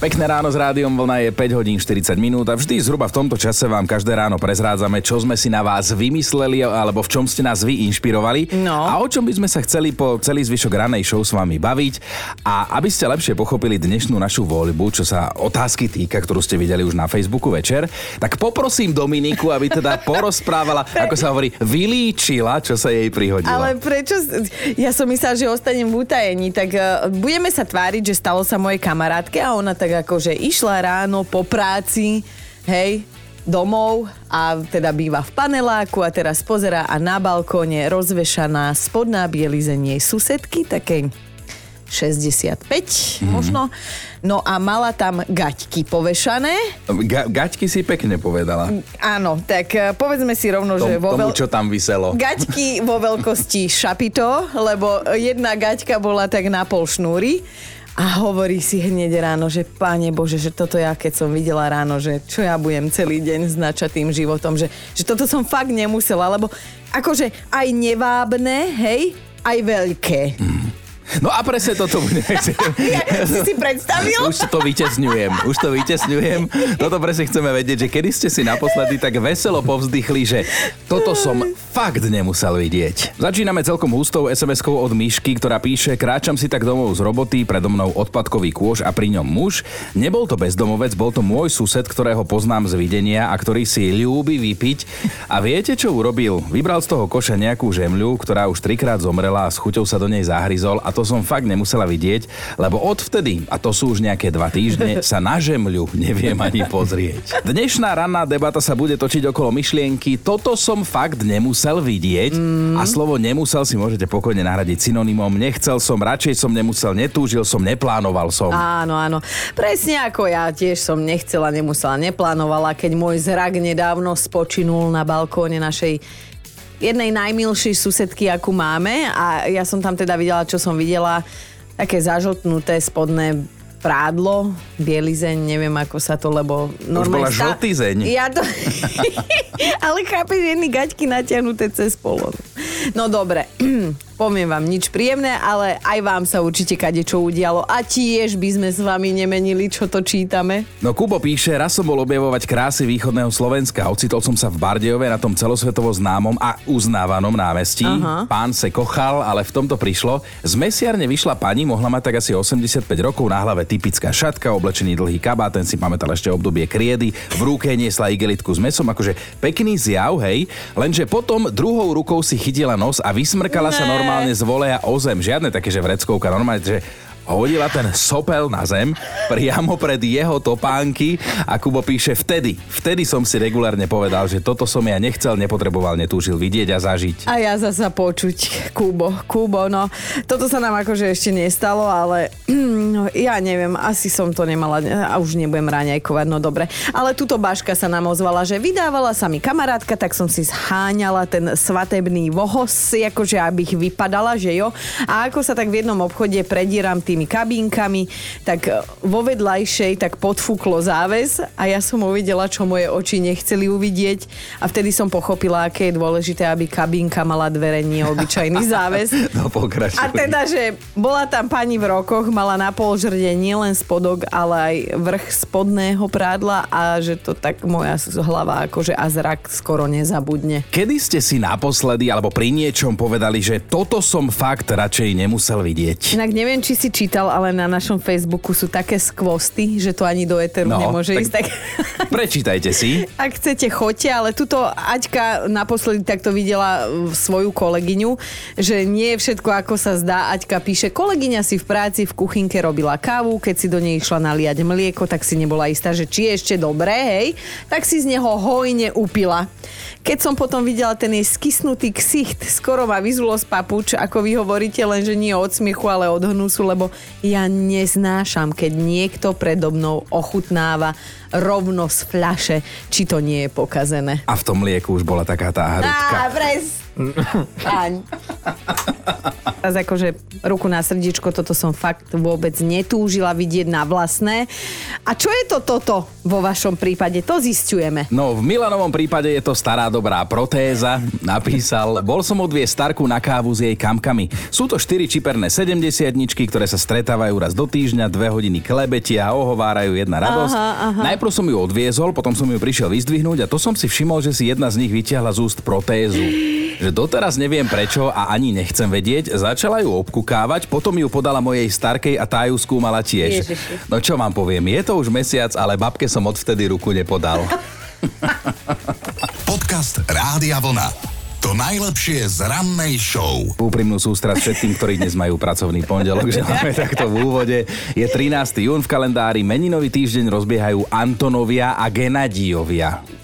Pekné ráno s rádiom Vlna je 5 hodín 40 minút a vždy zhruba v tomto čase vám každé ráno prezrádzame, čo sme si na vás vymysleli alebo v čom ste nás vy inšpirovali No. a o čom by sme sa chceli po celý zvyšok ranej show s vami baviť. A aby ste lepšie pochopili dnešnú našu voľbu, čo sa otázky týka, ktorú ste videli už na Facebooku večer, tak poprosím Dominiku, aby teda porozprávala, ako sa hovorí, vylíčila, čo sa jej prihodilo. Ale prečo? Ja som myslela, že ostanem v utajení, tak uh, budeme sa tváriť, že stalo sa mojej kamarátke a ona tak akože išla ráno po práci, hej, domov a teda býva v paneláku a teraz pozera a na balkóne rozvešaná spodná bielizeň jej susedky, takej 65 mm-hmm. možno. No a mala tam gaťky povešané. Ga- gaťky si pekne povedala. Áno, tak eh, povedzme si rovno, Tom, že vo tomu, veľ... čo tam vyselo. Gaťky vo veľkosti šapito, lebo jedna gaťka bola tak na pol šnúry. A hovorí si hneď ráno, že páne Bože, že toto ja keď som videla ráno, že čo ja budem celý deň s načatým životom, že, že toto som fakt nemusela, lebo akože aj nevábne, hej, aj veľké. No a presne toto chcieť. Ja, si si predstavil? Už to vytesňujem, už to vytesňujem. Toto presne chceme vedieť, že kedy ste si naposledy tak veselo povzdychli, že toto som fakt nemusel vidieť. Začíname celkom hustou SMS-kou od Myšky, ktorá píše, kráčam si tak domov z roboty, predo mnou odpadkový kôž a pri ňom muž. Nebol to bezdomovec, bol to môj sused, ktorého poznám z videnia a ktorý si ľúbi vypiť. A viete, čo urobil? Vybral z toho koša nejakú žemľu, ktorá už trikrát zomrela a s chuťou sa do nej zahryzol a to som fakt nemusela vidieť, lebo odvtedy, a to sú už nejaké dva týždne, sa na žemľu neviem ani pozrieť. Dnešná ranná debata sa bude točiť okolo myšlienky toto som fakt nemusel vidieť mm. a slovo nemusel si môžete pokojne nahradiť synonymom nechcel som, radšej som nemusel, netúžil som, neplánoval som. Áno, áno. Presne ako ja tiež som nechcela, nemusela, neplánovala, keď môj zrak nedávno spočinul na balkóne našej jednej najmilšej susedky, akú máme a ja som tam teda videla, čo som videla, také zažltnuté spodné prádlo, bielizeň, neviem ako sa to, lebo... bola stá- žltizeň. Ja to... Ale chápeš, jedny gaťky natiahnuté cez polon. No dobre, poviem vám nič príjemné, ale aj vám sa určite kade čo udialo a tiež by sme s vami nemenili, čo to čítame. No Kubo píše, raz som bol objavovať krásy východného Slovenska. Ocitol som sa v Bardejove na tom celosvetovo známom a uznávanom námestí. Aha. Pán se kochal, ale v tomto prišlo. Z mesiarne vyšla pani, mohla mať tak asi 85 rokov, na hlave typická šatka, oblečený dlhý kabát, ten si pamätal ešte obdobie kriedy, v ruke niesla igelitku s mesom, akože pekný zjav, hej. Lenže potom druhou rukou si chytila nos a vysmrkala sa Ne. Normálne z voleja o zem. Žiadne také, že vreckovka, normálne, že hodila ten sopel na zem priamo pred jeho topánky a Kubo píše vtedy, vtedy som si regulárne povedal, že toto som ja nechcel, nepotreboval, netúžil vidieť a zažiť. A ja zasa počuť, Kubo, Kubo, no. Toto sa nám akože ešte nestalo, ale no, ja neviem, asi som to nemala a už nebudem ráňajkovať, no dobre. Ale tuto Baška sa nám ozvala, že vydávala sa mi kamarátka, tak som si zháňala ten svatebný vohos, akože abych vypadala, že jo. A ako sa tak v jednom obchode predíram tými kabínkami, tak e, vo vedľajšej tak podfúklo záves a ja som uvidela, čo moje oči nechceli uvidieť a vtedy som pochopila, aké je dôležité, aby kabínka mala dvere, nie obyčajný záves. No pokračuj. A teda, že bola tam pani v rokoch, mala na pol žrde nielen spodok, ale aj vrch spodného prádla a že to tak moja hlava akože a zrak skoro nezabudne. Kedy ste si naposledy alebo pri niečom povedali, že toto som fakt radšej nemusel vidieť? Inak neviem, či si čítal, ale na našom Facebooku sú také skvosty, že to ani do Eteru No, nemôže tak- ísť. Tak... Prečítajte si. Ak chcete, choďte, ale tuto Aťka naposledy takto videla uh, svoju kolegyňu, že nie je všetko ako sa zdá. Aťka píše, kolegyňa si v práci v kuchynke robila kávu, keď si do nej išla naliať mlieko, tak si nebola istá, že či je ešte dobré, hej, tak si z neho hojne upila. Keď som potom videla ten jej skysnutý ksicht, skoro ma vyzulo z papuč, ako vy hovoríte, lenže nie od smiechu, ale od hnusu, lebo ja neznášam, keď niekto predo mnou ochutnáva rovno z fľaše, či to nie je pokazené. A v tom mlieku už bola taká tá hrudka. Á, pres. Teraz akože ruku na srdiečko, toto som fakt vôbec netúžila vidieť na vlastné. A čo je to toto vo vašom prípade? To zistujeme. No, v Milanovom prípade je to stará dobrá protéza. Napísal, bol som odvie starku na kávu s jej kamkami. Sú to štyri čiperné 70 ktoré sa stretávajú raz do týždňa, dve hodiny klebetia a ohovárajú jedna radosť. Aha, aha. Najprv som ju odviezol, potom som ju prišiel vyzdvihnúť a to som si všimol, že si jedna z nich vytiahla z úst protézu. Že doteraz neviem prečo a ani nechcem vedieť, začala ju obkukávať, potom ju podala mojej starkej a tá ju skúmala tiež. Ježiši. No čo vám poviem, je to už mesiac, ale babke som odvtedy ruku nepodal. Podcast Rádia Vlna. To najlepšie z rannej show. Úprimnú sústrasť všetkým, ktorí dnes majú pracovný pondelok, že máme takto v úvode. Je 13. jún v kalendári, meninový týždeň rozbiehajú Antonovia a Genadiovia.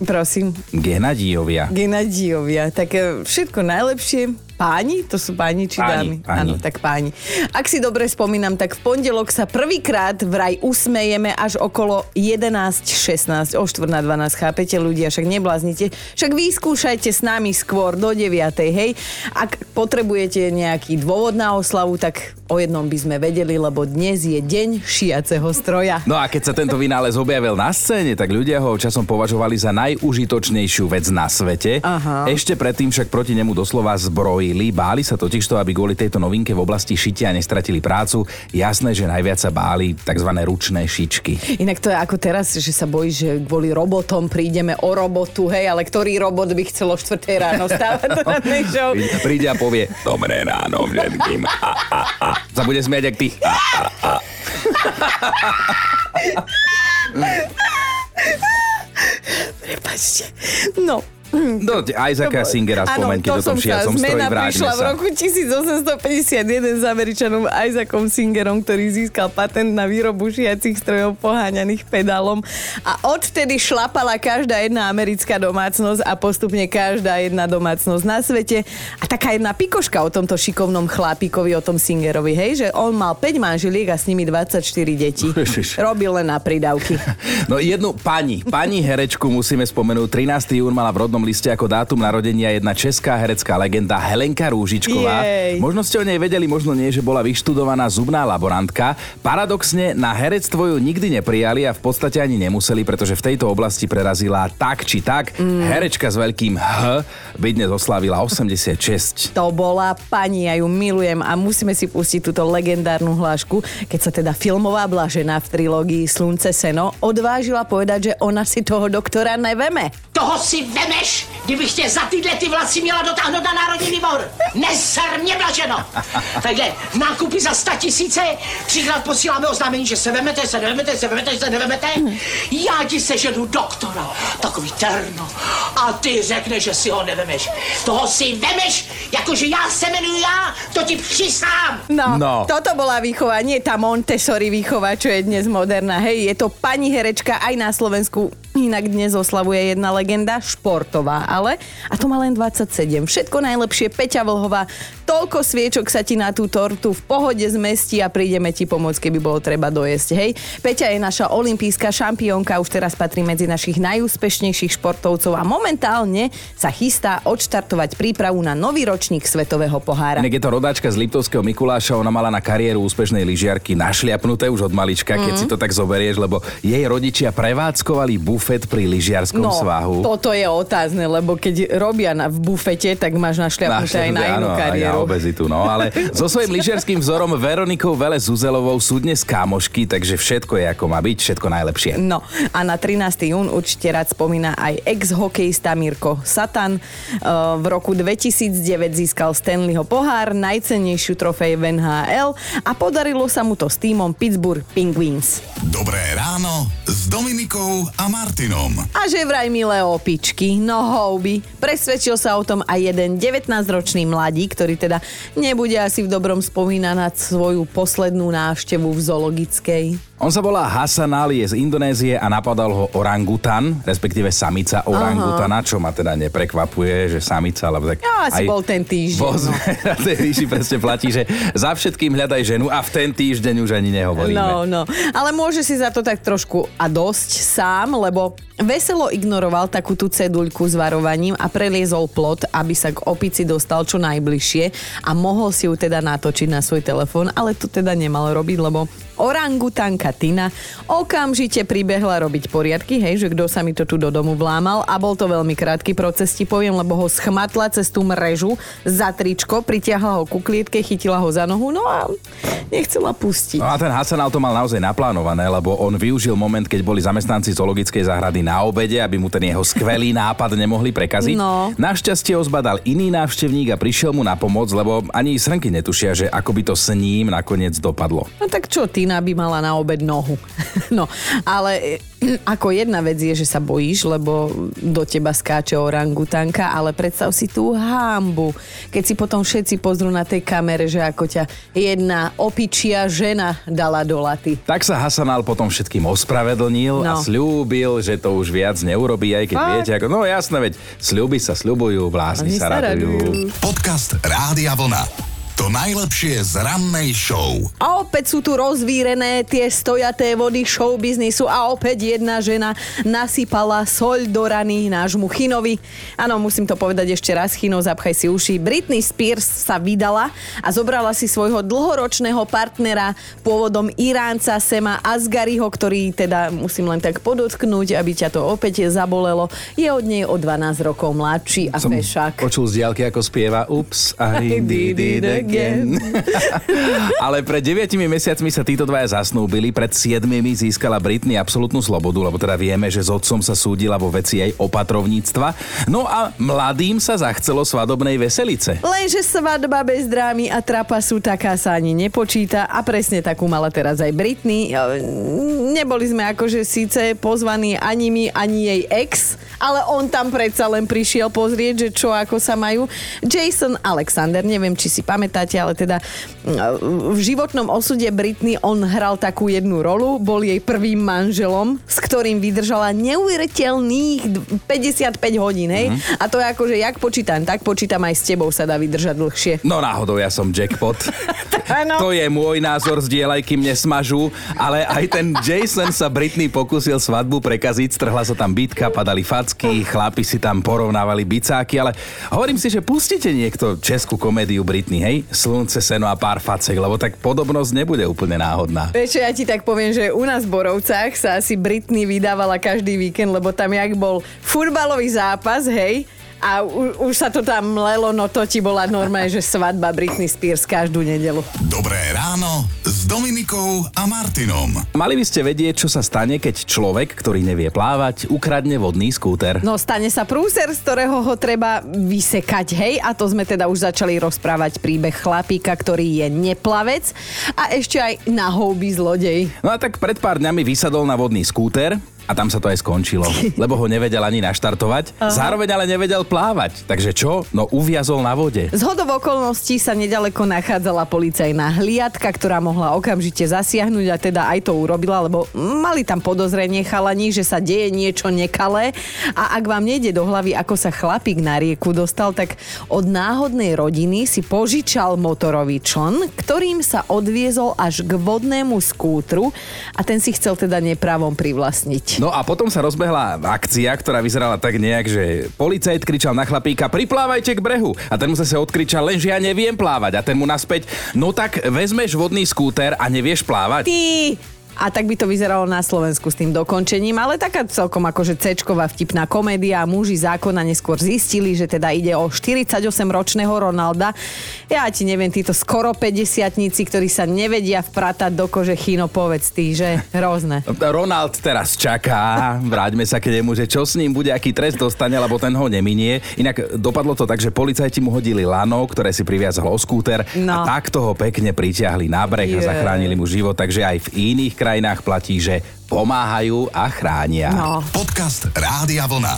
Prosím. Genadiovia. Genadiovia. Tak e, všetko najlepšie. Páni? To sú páni či Páni, dámy? páni. Áno, tak páni. Ak si dobre spomínam, tak v pondelok sa prvýkrát vraj usmejeme až okolo 11.16, o 4 na 12, chápete ľudia, však nebláznite. Však vyskúšajte s nami skôr do 9, hej. Ak potrebujete nejaký dôvod na oslavu, tak o jednom by sme vedeli, lebo dnes je deň šiaceho stroja. No a keď sa tento vynález objavil na scéne, tak ľudia ho časom považovali za najužitočnejšiu vec na svete. Aha. Ešte predtým však proti nemu doslova zbrojili. Báli sa totižto, aby kvôli tejto novinke v oblasti šitia nestratili prácu. Jasné, že najviac sa báli tzv. ručné šičky. Inak to je ako teraz, že sa bojíš, že kvôli robotom prídeme o robotu, hej, ale ktorý robot by chcel o 4 ráno stávať rannej show? Príde a povie, dobré ráno všetkým. A, a, a. Sa bude smiať, jak ty. Prepačte. No, No, Isaaca Singera spomeň, keď o tom šiacom zmena vráťme prišla v sa. roku 1851 s Američanom Isaacom Singerom, ktorý získal patent na výrobu šiacich strojov poháňaných pedálom a odvtedy šlapala každá jedna americká domácnosť a postupne každá jedna domácnosť na svete. A taká jedna pikoška o tomto šikovnom chlapíkovi, o tom Singerovi, hej, že on mal 5 manželiek a s nimi 24 detí. Ježiš. Robil len na prídavky. No jednu pani, pani herečku musíme spomenúť. 13. jún mala v rodnom liste ako dátum narodenia jedna česká herecká legenda Helenka Rúžičková. Jej. Možno ste o nej vedeli, možno nie, že bola vyštudovaná zubná laborantka. Paradoxne na herectvo ju nikdy neprijali a v podstate ani nemuseli, pretože v tejto oblasti prerazila tak či tak. Mm. Herečka s veľkým H by dnes oslávila 86. To bola pani, ja ju milujem a musíme si pustiť túto legendárnu hlášku, keď sa teda filmová blažená v trilógii Slunce seno odvážila povedať, že ona si toho doktora neveme. Toho si vemeš, kdybych tě za tyhle ty vlaci měla dotáhnout na národní výbor. Neser mě blaženo. Takže nákupy za 100 tisíce, třikrát posíláme oznámení, že se vemete, se nevemete, se vemete, se nevemete. Já ti seženu doktora, takový terno. A ty řekneš, že si ho nevemeš. Toho si vemeš, jakože já se jmenuji já, to ti přisám. No, No. toto bola výchova, nie tá Montessori výchova, čo je dnes moderná. Hej, je to pani herečka aj na Slovensku. Inak dnes oslavuje jedna legenda, športová, ale a to má len 27. Všetko najlepšie, Peťa Vlhová. Toľko sviečok sa ti na tú tortu v pohode zmestí a prídeme ti pomôcť, keby bolo treba dojesť. Hej, Peťa je naša olimpijská šampiónka, už teraz patrí medzi našich najúspešnejších športovcov a momentálne sa chystá odštartovať prípravu na nový ročník Svetového pohára. Inak je to rodáčka z Liptovského Mikuláša, ona mala na kariéru úspešnej lyžiarky našliapnuté už od malička, keď si to tak zoberieš, lebo jej rodičia prevádzkovali bufet pri lyžiarskom No, svahu. toto je otázne, lebo keď robia na, v bufete, tak máš našľapnuté aj na inú áno, aj na kariéru. obezitu, no. Ale so svojím lyžiarským vzorom Veronikou Vele Zuzelovou sú dnes kámošky, takže všetko je ako má byť, všetko najlepšie. No a na 13. jún určite rád spomína aj ex-hokejista Mirko Satan. Uh, v roku 2009 získal Stanleyho pohár, najcennejšiu trofej v NHL a podarilo sa mu to s týmom Pittsburgh Penguins. Dobré ráno s Dominikou a Martinom. A že vraj milé opičky, no houby. Presvedčil sa o tom aj jeden 19-ročný mladík, ktorý teda nebude asi v dobrom spomínať na svoju poslednú návštevu v zoologickej. On sa volá Hasan Ali, je z Indonézie a napadal ho orangutan, respektíve samica orangutana, čo ma teda neprekvapuje, že samica, alebo tak... Ja asi bol ten týždeň. Vo no. zveratej ríši presne platí, že za všetkým hľadaj ženu a v ten týždeň už ani nehovoríme. No, no. Ale môže si za to tak trošku a dosť sám, lebo veselo ignoroval takú tú ceduľku s varovaním a preliezol plot, aby sa k opici dostal čo najbližšie a mohol si ju teda natočiť na svoj telefón, ale to teda nemal robiť, lebo orangutanka Tina okamžite pribehla robiť poriadky, hej, že kto sa mi to tu do domu vlámal a bol to veľmi krátky proces, ti poviem, lebo ho schmatla cez tú mrežu za tričko, pritiahla ho ku klietke, chytila ho za nohu, no a nechcela pustiť. No a ten Hasanal to mal naozaj naplánované, lebo on využil moment, keď boli zamestnanci zoologickej záhrady na obede, aby mu ten jeho skvelý nápad nemohli prekaziť. No. Našťastie ho zbadal iný návštevník a prišiel mu na pomoc, lebo ani srnky netušia, že ako by to s ním nakoniec dopadlo. No tak čo, Tina by mala na obed nohu. no, ale e, ako jedna vec je, že sa bojíš, lebo do teba skáče orangutanka, ale predstav si tú hambu, keď si potom všetci pozrú na tej kamere, že ako ťa jedna opičia žena dala do laty. Tak sa Hasanal potom všetkým ospravedlnil a No. slúbil, že to už viac neurobí, aj keď Fakt? viete, ako, no jasné, veď sľuby sa sľubujú, vlásky Oni sa sa radujú. radujú. Podcast Rádia Vlna. To najlepšie z rannej show. A opäť sú tu rozvírené tie stojaté vody show biznisu a opäť jedna žena nasypala soľ do rany nášmu Chinovi. Áno, musím to povedať ešte raz, Chino, zapchaj si uši. Britney Spears sa vydala a zobrala si svojho dlhoročného partnera, pôvodom Iránca Sema Asgariho, ktorý teda, musím len tak podotknúť, aby ťa to opäť zabolelo, je od nej o 12 rokov mladší a Som fešák. počul z diálky, ako spieva Ups, I did it again. Ale pred 9 mesiacmi sa títo dvaja zasnúbili, pred 7 získala Britney absolútnu slobodu, lebo teda vieme, že s otcom sa súdila vo veci aj opatrovníctva. No a mladým sa zachcelo svadobnej veselice. Lenže svadba bez drámy a trapasu taká sa ani nepočíta a presne takú mala teraz aj Britney. E, Neboli sme akože síce pozvaní ani my, ani jej ex, ale on tam predsa len prišiel pozrieť, že čo ako sa majú. Jason Alexander, neviem, či si pamätáte, ale teda mm, v životnom osude Britney on hral takú jednu rolu, bol jej prvým manželom, s ktorým vydržala neuveriteľných d- 55 hodín, hej? Mhm. A to je akože, jak počítam, tak počítam aj s tebou sa dá vydržať dlhšie. No náhodou ja som jackpot. To je môj názor, zdieľaj, kým nesmažú, ale aj ten Jason sa Britney pokúsil svadbu prekaziť, strhla sa tam bitka, padali facky, chlapi si tam porovnávali bicáky, ale hovorím si, že pustite niekto českú komédiu Britney, hej? Slunce, seno a pár facek, lebo tak podobnosť nebude úplne náhodná. Vieš čo, ja ti tak poviem, že u nás v Borovcách sa asi Britney vydávala každý víkend, lebo tam jak bol futbalový zápas, hej, a u, už sa to tam mlelo, no to ti bola normálne, že svadba Britney Spears každú nedelu. Dobré ráno s Dominikou a Martinom. Mali by ste vedieť, čo sa stane, keď človek, ktorý nevie plávať, ukradne vodný skúter. No stane sa prúser, z ktorého ho treba vysekať, hej, a to sme teda už začali rozprávať príbeh chlapíka, ktorý je neplavec a ešte aj na houby zlodej. No a tak pred pár dňami vysadol na vodný skúter a tam sa to aj skončilo, lebo ho nevedel ani naštartovať, zároveň ale nevedel plávať. Takže čo? No uviazol na vode. Z hodov okolností sa nedaleko nachádzala policajná hliadka, ktorá mohla okamžite zasiahnuť a teda aj to urobila, lebo mali tam podozrenie chalani, že sa deje niečo nekalé a ak vám nejde do hlavy, ako sa chlapík na rieku dostal, tak od náhodnej rodiny si požičal motorový čln, ktorým sa odviezol až k vodnému skútru a ten si chcel teda nepravom privlastniť. No a potom sa rozbehla akcia, ktorá vyzerala tak nejak, že policajt kričal na chlapíka, priplávajte k brehu. A ten mu zase odkričal, lenže ja neviem plávať. A ten mu naspäť, no tak vezmeš vodný skúter a nevieš plávať. Ty! A tak by to vyzeralo na Slovensku s tým dokončením, ale taká celkom akože cečková vtipná komédia a muži zákona neskôr zistili, že teda ide o 48-ročného Ronalda. Ja ti neviem, títo skoro 50 ktorí sa nevedia vpratať do kože Chino, povedz ty, že hrozné. Ronald teraz čaká, vráťme sa k nemu, že čo s ním bude, aký trest dostane, lebo ten ho neminie. Inak dopadlo to tak, že policajti mu hodili lano, ktoré si priviazal o skúter a No. takto ho pekne pritiahli na breh a Je. zachránili mu život. Takže aj v iných krajinách platí, že pomáhajú a chránia. No. Podcast Rádia Vlna.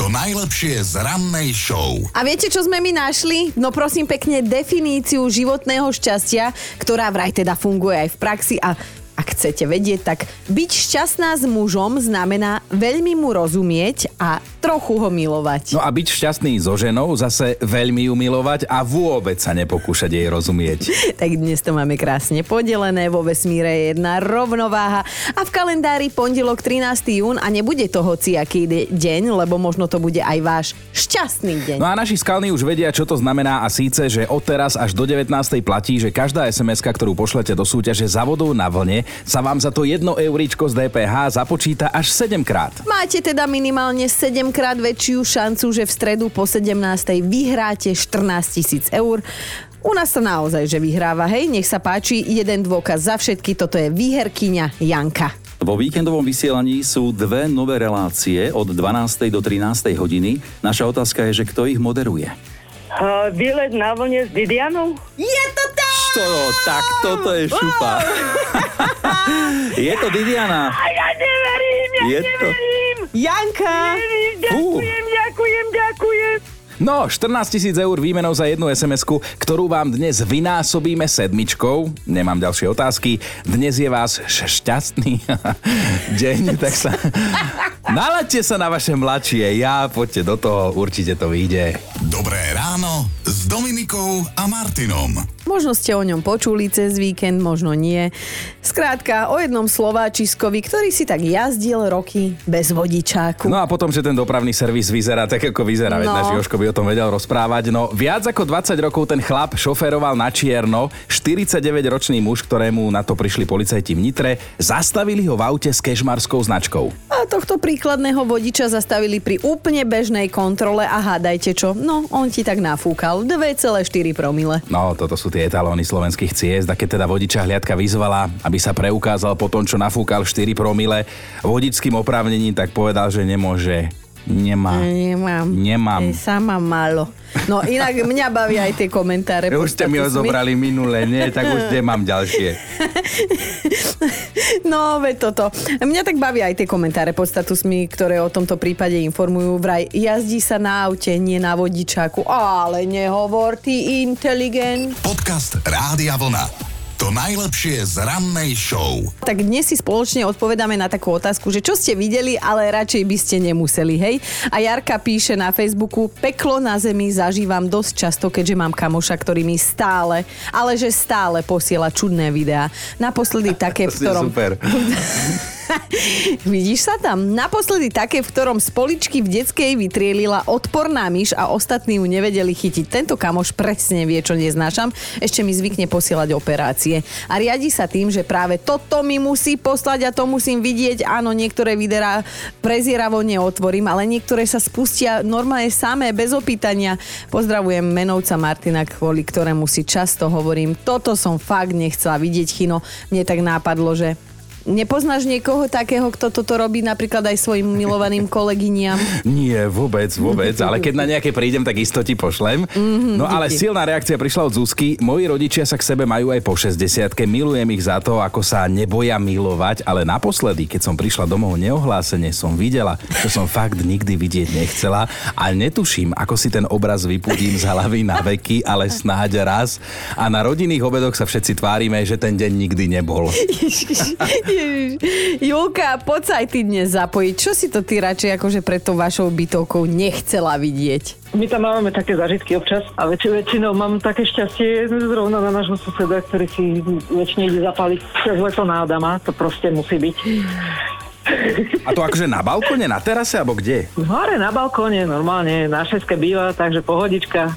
To najlepšie z rannej show. A viete, čo sme my našli? No prosím pekne, definíciu životného šťastia, ktorá vraj teda funguje aj v praxi a a ak chcete vedieť, tak byť šťastná s mužom znamená veľmi mu rozumieť a trochu ho milovať. No a byť šťastný so ženou zase veľmi ju milovať a vôbec sa nepokúšať jej rozumieť. tak dnes to máme krásne podelené, vo vesmíre je jedna rovnováha a v kalendári pondelok 13. jún a nebude to hociaký de- deň, lebo možno to bude aj váš šťastný deň. No a naši skalní už vedia, čo to znamená a síce, že od teraz až do 19. platí, že každá sms ktorú pošlete do súťaže za vodou na vlne, sa vám za to 1 euríčko z DPH započíta až 7 krát. Máte teda minimálne 7 krát väčšiu šancu, že v stredu po 17. vyhráte 14 tisíc eur. U nás to naozaj, že vyhráva, hej, nech sa páči, jeden dôkaz za všetky, toto je výherkyňa Janka. Vo víkendovom vysielaní sú dve nové relácie od 12. do 13. hodiny. Naša otázka je, že kto ich moderuje. Uh, výlet na vlne s Didianou? Je to tak! To, tak toto je šupa. je to Didiana. Ja neverím, ja Je to- neverím. Janka! Neverím, Ďakujem, ďakujem, ďakujem. No, 14 tisíc eur výmenou za jednu sms ktorú vám dnes vynásobíme sedmičkou. Nemám ďalšie otázky. Dnes je vás šťastný deň, tak sa... Nalaďte sa na vaše mladšie. Ja, poďte do toho, určite to vyjde. Dobré ráno s Dominikou a Martinom. Možno ste o ňom počuli cez víkend, možno nie. Skrátka, o jednom Slováčiskovi, ktorý si tak jazdil roky bez vodičáku. No a potom, že ten dopravný servis vyzerá tak, ako vyzerá, veď No. náš Joško by o tom vedel rozprávať. No, viac ako 20 rokov ten chlap šoféroval na čierno, 49-ročný muž, ktorému na to prišli policajti v Nitre, zastavili ho v aute s kešmarskou značkou. A tohto príkladného vodiča zastavili pri úplne bežnej kontrole a hádajte čo? No, on ti tak nafúkal 2,4 promile. No, toto sú tie etalóny slovenských ciest, a keď teda vodiča hliadka vyzvala, aby sa preukázal po tom, čo nafúkal 4 promile vodičským oprávnením, tak povedal, že nemôže. Nemá. Nemám. Nemám. Je sama málo. No inak mňa bavia aj tie komentáre. Už ste mi ho zobrali minule, nie? Tak už nemám ďalšie. No, veď toto. Mňa tak bavia aj tie komentáre pod statusmi, ktoré o tomto prípade informujú. Vraj, jazdí sa na aute, nie na vodičáku. Ale nehovor, ty inteligent. Podcast Rádia Vlna. To najlepšie z rannej show. Tak dnes si spoločne odpovedáme na takú otázku, že čo ste videli, ale radšej by ste nemuseli, hej? A Jarka píše na Facebooku, peklo na zemi zažívam dosť často, keďže mám kamoša, ktorý mi stále, ale že stále posiela čudné videá. Naposledy také, v ktorom... super. Vidíš sa tam? Naposledy také, v ktorom z poličky v detskej vytrielila odporná myš a ostatní ju nevedeli chytiť. Tento kamoš presne vie, čo neznášam. Ešte mi zvykne posielať operácie. A riadi sa tým, že práve toto mi musí poslať a to musím vidieť. Áno, niektoré videá prezieravo neotvorím, ale niektoré sa spustia normálne samé, bez opýtania. Pozdravujem menovca Martina, kvôli ktorému si často hovorím, toto som fakt nechcela vidieť, Chino. Mne tak nápadlo, že Nepoznáš niekoho takého, kto toto robí napríklad aj svojim milovaným kolegyniam? Nie, vôbec, vôbec, ale keď na nejaké prídem, tak isto ti pošlem. No ale díky. silná reakcia prišla od Zuzky. Moji rodičia sa k sebe majú aj po 60 Milujem ich za to, ako sa neboja milovať, ale naposledy, keď som prišla domov neohlásene, som videla, čo som fakt nikdy vidieť nechcela a netuším, ako si ten obraz vypudím z hlavy na veky, ale snáď raz. A na rodinných obedoch sa všetci tvárime, že ten deň nikdy nebol. Julka, poď sa aj ty dnes zapojiť. Čo si to ty radšej akože pred tou vašou bytovkou nechcela vidieť? My tam máme také zážitky občas a väč- väčšinou mám také šťastie zrovna na nášho suseda, ktorý si väčšine ide zapaliť cez leto na Adama. To proste musí byť. A to akože na balkone, na terase, alebo kde? Hore na balkóne, normálne na šeske býva, takže pohodička.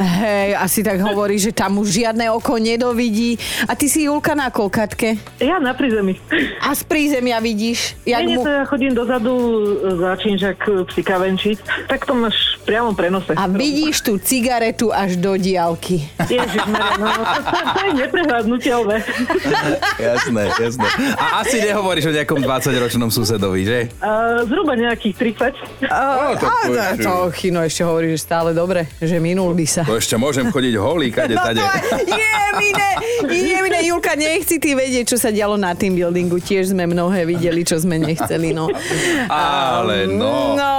Hej, asi tak hovorí, že tam už žiadne oko nedovidí. A ty si Julka na kolkatke. Ja na prízemí. A z prízemia vidíš, jak Nie, mu... to ja chodím dozadu za činžak psika venčiť. Tak to máš v priamom prenose. A vidíš tú cigaretu až do diálky. Ježišmarja, no, to, to, to je neprehľadnutelné. Jasné, jasné. A asi nehovoríš o nejakom 20-ročnom vážnom susedovi, že? Uh, zhruba nejakých 30. A, to a, to Chino ešte hovorí, že stále dobre, že minul by sa. To ešte môžem chodiť holý, kade, No tade. jemine, jemine, Julka, nechci ty vedieť, čo sa dialo na tým buildingu. Tiež sme mnohé videli, čo sme nechceli, no. Ale no. No,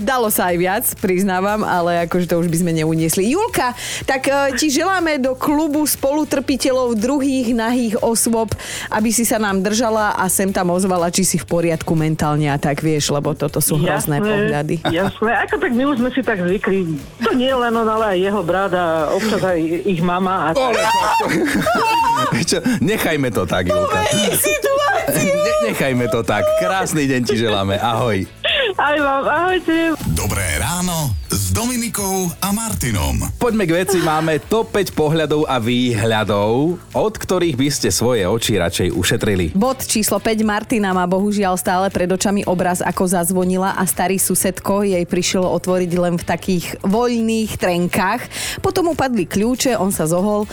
dalo sa aj viac, priznávam, ale akože to už by sme neuniesli. Julka, tak e, ti želáme do klubu spolutrpiteľov druhých nahých osôb, aby si sa nám držala a sem tam ozvala, či si v poriadku mentálne a tak vieš, lebo toto sú hrozné pohľady. Jasné, ako tak my už sme si tak zvykli. To nie len on, ale aj jeho brat a občas aj ich mama. A Ale Čo, nechajme to tak, Julka. Ne, nechajme to tak. Krásny deň ti želáme. Ahoj. aj vám, ahojte. Dobré ráno Dominikou a Martinom. Poďme k veci. Máme top 5 pohľadov a výhľadov, od ktorých by ste svoje oči radšej ušetrili. Bod číslo 5 Martina má bohužiaľ stále pred očami obraz, ako zazvonila a starý susedko jej prišiel otvoriť len v takých voľných trenkách. Potom upadli kľúče, on sa zohol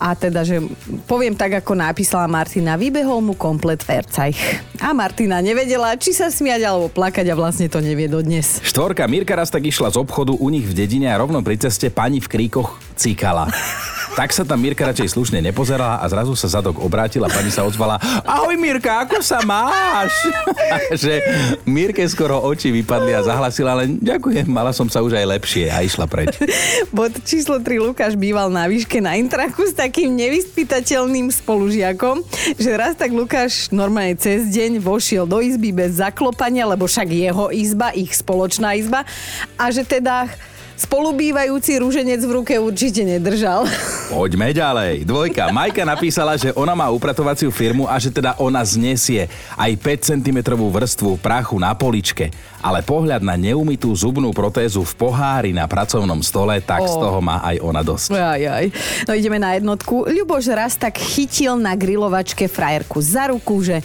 a teda, že poviem tak, ako napísala Martina, vybehol mu komplet Vercajch. A Martina nevedela, či sa smiať alebo plakať a vlastne to nevie dodnes. Štvorka Mirka raz tak išla z obchodu u nich v dedine a rovno pri ceste pani v kríkoch cíkala. Tak sa tam Mirka radšej slušne nepozerala a zrazu sa zadok obrátila a pani sa ozvala Ahoj Mirka, ako sa máš? že Mirke skoro oči vypadli a zahlasila, len ďakujem, mala som sa už aj lepšie a išla preč. Bod číslo 3 Lukáš býval na výške na Intraku s takým nevyspytateľným spolužiakom, že raz tak Lukáš normálne cez deň vošiel do izby bez zaklopania, lebo však jeho izba, ich spoločná izba a že teda spolubývajúci rúženec v ruke určite nedržal. Poďme ďalej. Dvojka. Majka napísala, že ona má upratovaciu firmu a že teda ona znesie aj 5 cm vrstvu prachu na poličke. Ale pohľad na neumytú zubnú protézu v pohári na pracovnom stole, tak z Ó. toho má aj ona dosť. Aj, aj. No ideme na jednotku. Ľuboš raz tak chytil na grilovačke frajerku za ruku, že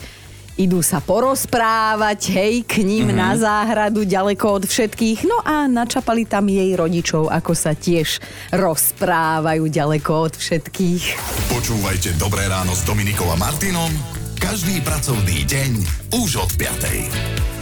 idú sa porozprávať, hej, k ním mm-hmm. na záhradu, ďaleko od všetkých. No a načapali tam jej rodičov, ako sa tiež rozprávajú ďaleko od všetkých. Počúvajte Dobré ráno s Dominikou a Martinom každý pracovný deň už od 5.